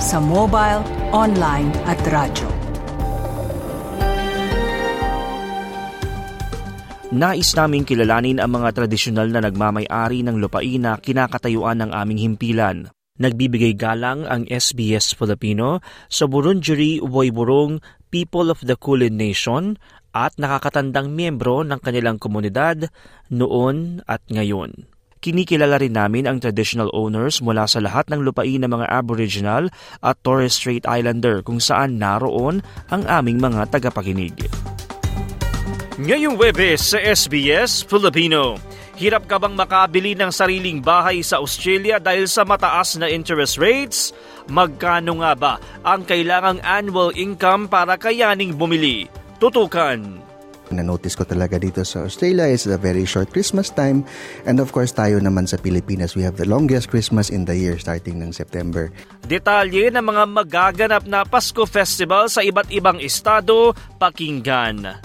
sa mobile, online at radyo. Nais naming kilalanin ang mga tradisyonal na nagmamay-ari ng lupain na kinakatayuan ng aming himpilan. Nagbibigay galang ang SBS Filipino sa Burundjeri Woiburong People of the Kulin Nation at nakakatandang miyembro ng kanilang komunidad noon at ngayon. Kinikilala rin namin ang traditional owners mula sa lahat ng lupain ng mga Aboriginal at Torres Strait Islander kung saan naroon ang aming mga tagapakinig. Ngayong Webes sa SBS Filipino, hirap ka bang makabili ng sariling bahay sa Australia dahil sa mataas na interest rates? Magkano nga ba ang kailangang annual income para kayaning bumili? Tutukan! Na-notice ko talaga dito sa Australia is a very short Christmas time. And of course, tayo naman sa Pilipinas, we have the longest Christmas in the year starting ng September. Detalye ng mga magaganap na Pasko Festival sa iba't ibang estado, pakinggan.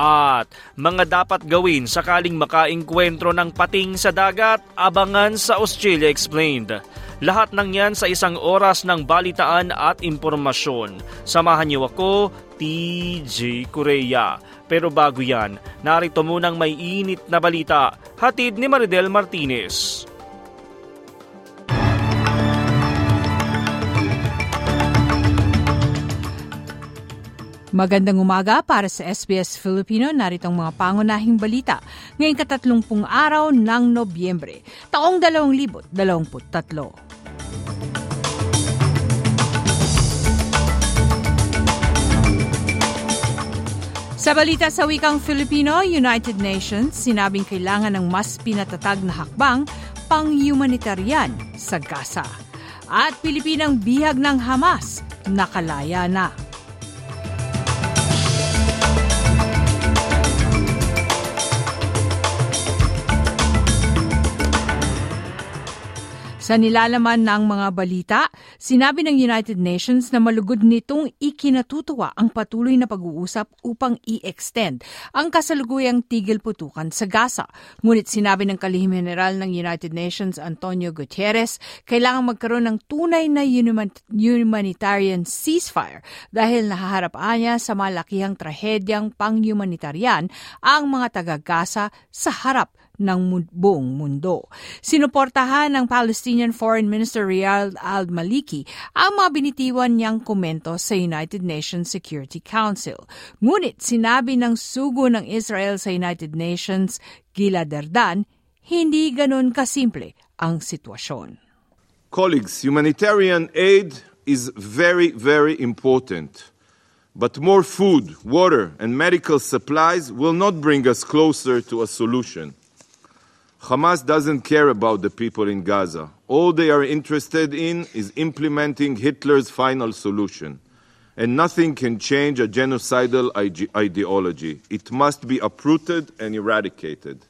At mga dapat gawin sakaling makainkwentro ng pating sa dagat, abangan sa Australia Explained. Lahat ng yan sa isang oras ng balitaan at impormasyon. Samahan niyo ako, TJ Korea. Pero bago yan, narito munang may init na balita, hatid ni Maridel Martinez. Magandang umaga para sa SBS Filipino. Narito ang mga pangunahing balita ngayong katatlumpung araw ng Nobyembre, taong 2023. Sa balita sa wikang Filipino, United Nations, sinabing kailangan ng mas pinatatag na hakbang pang-humanitarian sa Gaza. At Pilipinang bihag ng Hamas, nakalaya na. Sa nilalaman ng mga balita, sinabi ng United Nations na malugod nitong ikinatutuwa ang patuloy na pag-uusap upang i-extend ang kasalukuyang tigil putukan sa Gaza. Ngunit sinabi ng kalihim general ng United Nations Antonio Gutierrez, kailangan magkaroon ng tunay na humanitarian ceasefire dahil nahaharap niya sa malakihang trahedyang pang-humanitarian ang mga taga-Gaza sa harap ng buong mundo. Sinuportahan ng Palestinian Foreign Minister Riyad al-Maliki ang mga binitiwan niyang komento sa United Nations Security Council. Ngunit sinabi ng sugo ng Israel sa United Nations, Gilad Erdan, hindi ganun kasimple ang sitwasyon. Colleagues, humanitarian aid is very, very important. But more food, water, and medical supplies will not bring us closer to a solution. Hamas doesn't care about the people in Gaza. All they are interested in is implementing Hitler's final solution. And nothing can change a genocidal ideology. It must be uprooted and eradicated.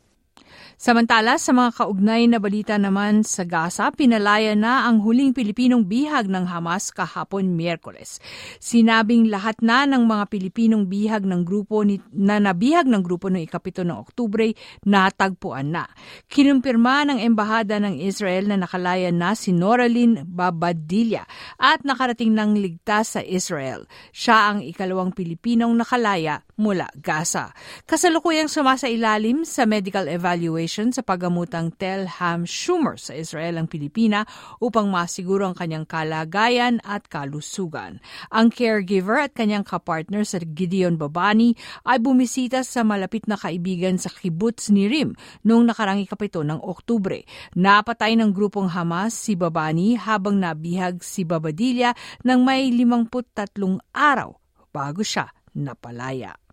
Samantala, sa mga kaugnay na balita naman sa Gaza, pinalaya na ang huling Pilipinong bihag ng Hamas kahapon Miyerkules. Sinabing lahat na ng mga Pilipinong bihag ng grupo ni, na nabihag ng grupo noong ikapito ng Oktubre natagpuan na. Kinumpirma ng Embahada ng Israel na nakalaya na si Noraline Babadilla at nakarating ng ligtas sa Israel. Siya ang ikalawang Pilipinong nakalaya mula Gaza. Kasalukuyang sumasa ilalim sa medical evaluation sa paggamutang Telham Schumer sa Israel ang Pilipina upang masiguro ang kanyang kalagayan at kalusugan. Ang caregiver at kanyang kapartner sa Gideon Babani ay bumisita sa malapit na kaibigan sa kibbutz ni Rim noong nakarang ikapito ng Oktubre. Napatay ng grupong Hamas si Babani habang nabihag si Babadilla ng may 53 araw bago siya napalaya.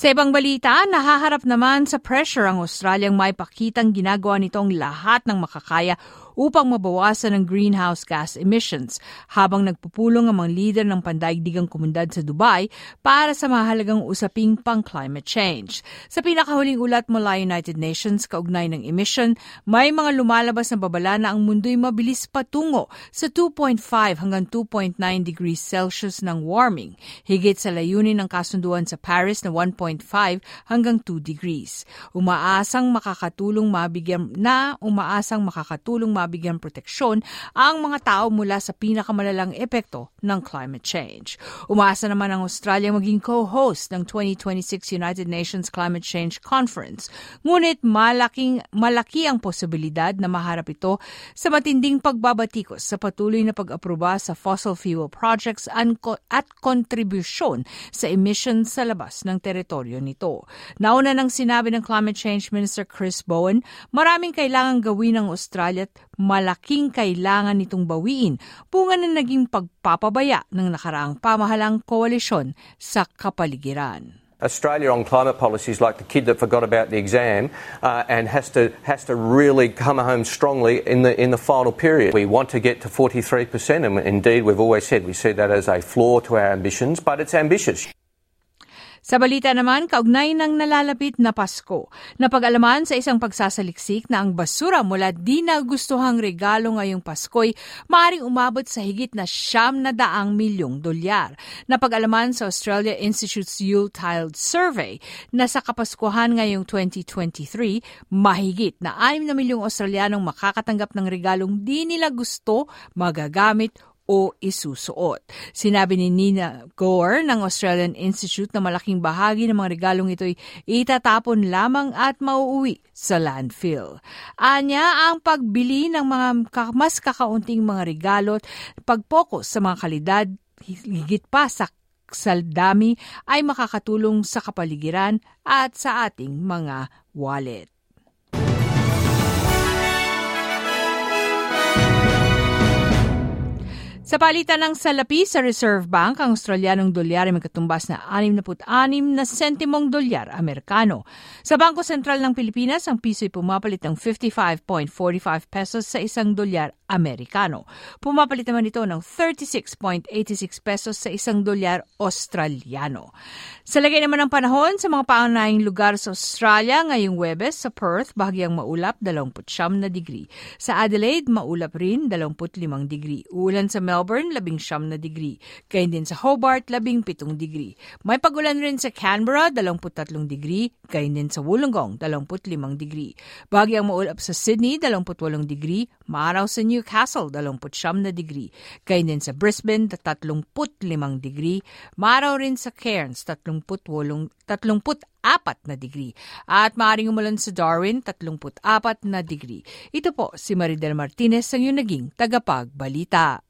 Sa ibang balita, nahaharap naman sa pressure ang Australiang may pakitang ginagawa nitong lahat ng makakaya upang mabawasan ang greenhouse gas emissions habang nagpupulong ang mga leader ng pandaigdigang komunidad sa Dubai para sa mahalagang usaping pang climate change. Sa pinakahuling ulat mula United Nations kaugnay ng emission, may mga lumalabas na babala na ang mundo'y mabilis patungo sa 2.5 hanggang 2.9 degrees Celsius ng warming, higit sa layunin ng kasunduan sa Paris na 1.5 hanggang 2 degrees. Umaasang makakatulong mabigyan na umaasang makakatulong mabigyan mabigyan proteksyon ang mga tao mula sa pinakamalalang epekto ng climate change. Umaasa naman ang Australia maging co-host ng 2026 United Nations Climate Change Conference. Ngunit malaking, malaki ang posibilidad na maharap ito sa matinding pagbabatikos sa patuloy na pag-aproba sa fossil fuel projects at kontribusyon sa emissions sa labas ng teritoryo nito. Nauna nang sinabi ng Climate Change Minister Chris Bowen, maraming kailangan gawin ng Australia at malaking kailangan nitong bawiin bunga na naging pagpapabaya ng nakaraang pamahalang koalisyon sa kapaligiran. Australia on climate policy is like the kid that forgot about the exam uh, and has to has to really come home strongly in the in the final period. We want to get to 43%, and indeed we've always said we see that as a flaw to our ambitions, but it's ambitious. Sa balita naman, kaugnay ng nalalapit na Pasko, napag-alaman sa isang pagsasaliksik na ang basura mula di nagustuhang regalo ngayong Pasko'y maaaring umabot sa higit na siyam na daang milyong dolyar. Napag-alaman sa Australia Institute's Yuletide Survey na sa Kapaskuhan ngayong 2023, mahigit na 6 na milyong Australianong makakatanggap ng regalong di nila gusto, magagamit o isusuot. Sinabi ni Nina Gore ng Australian Institute na malaking bahagi ng mga regalong ito'y itatapon lamang at mauuwi sa landfill. Anya, ang pagbili ng mga mas kakaunting mga regalo at pag-focus sa mga kalidad higit pa sa saldami ay makakatulong sa kapaligiran at sa ating mga wallet. Sa palitan ng salapi sa Reserve Bank, ang Australianong dolyar ay magkatumbas na 66 na sentimong dolyar Amerikano. Sa Bangko Sentral ng Pilipinas, ang piso ay pumapalit ng 55.45 pesos sa isang dolyar Amerikano. Pumapalit naman ito ng 36.86 pesos sa isang dolyar Australiano. Sa lagay naman ng panahon sa mga pangunahing lugar sa Australia ngayong Webes sa Perth, bahagyang maulap 29 na degree. Sa Adelaide, maulap rin 25 degree. Ulan sa Melbourne, 19 na degree. Gayun din sa Hobart, 17 degree. May pagulan rin sa Canberra, 23 degree. Gayun din sa Wollongong, 25 degree. Bahagyang maulap sa Sydney, 28 degree. Maaraw sa New Newcastle, 29 na degree. Kaya din sa Brisbane, 35 degree. Maraw rin sa Cairns, 38, 34 na degree. At maaaring umulan sa Darwin, 34 na degree. Ito po si Maridel Martinez ang yung naging tagapagbalita.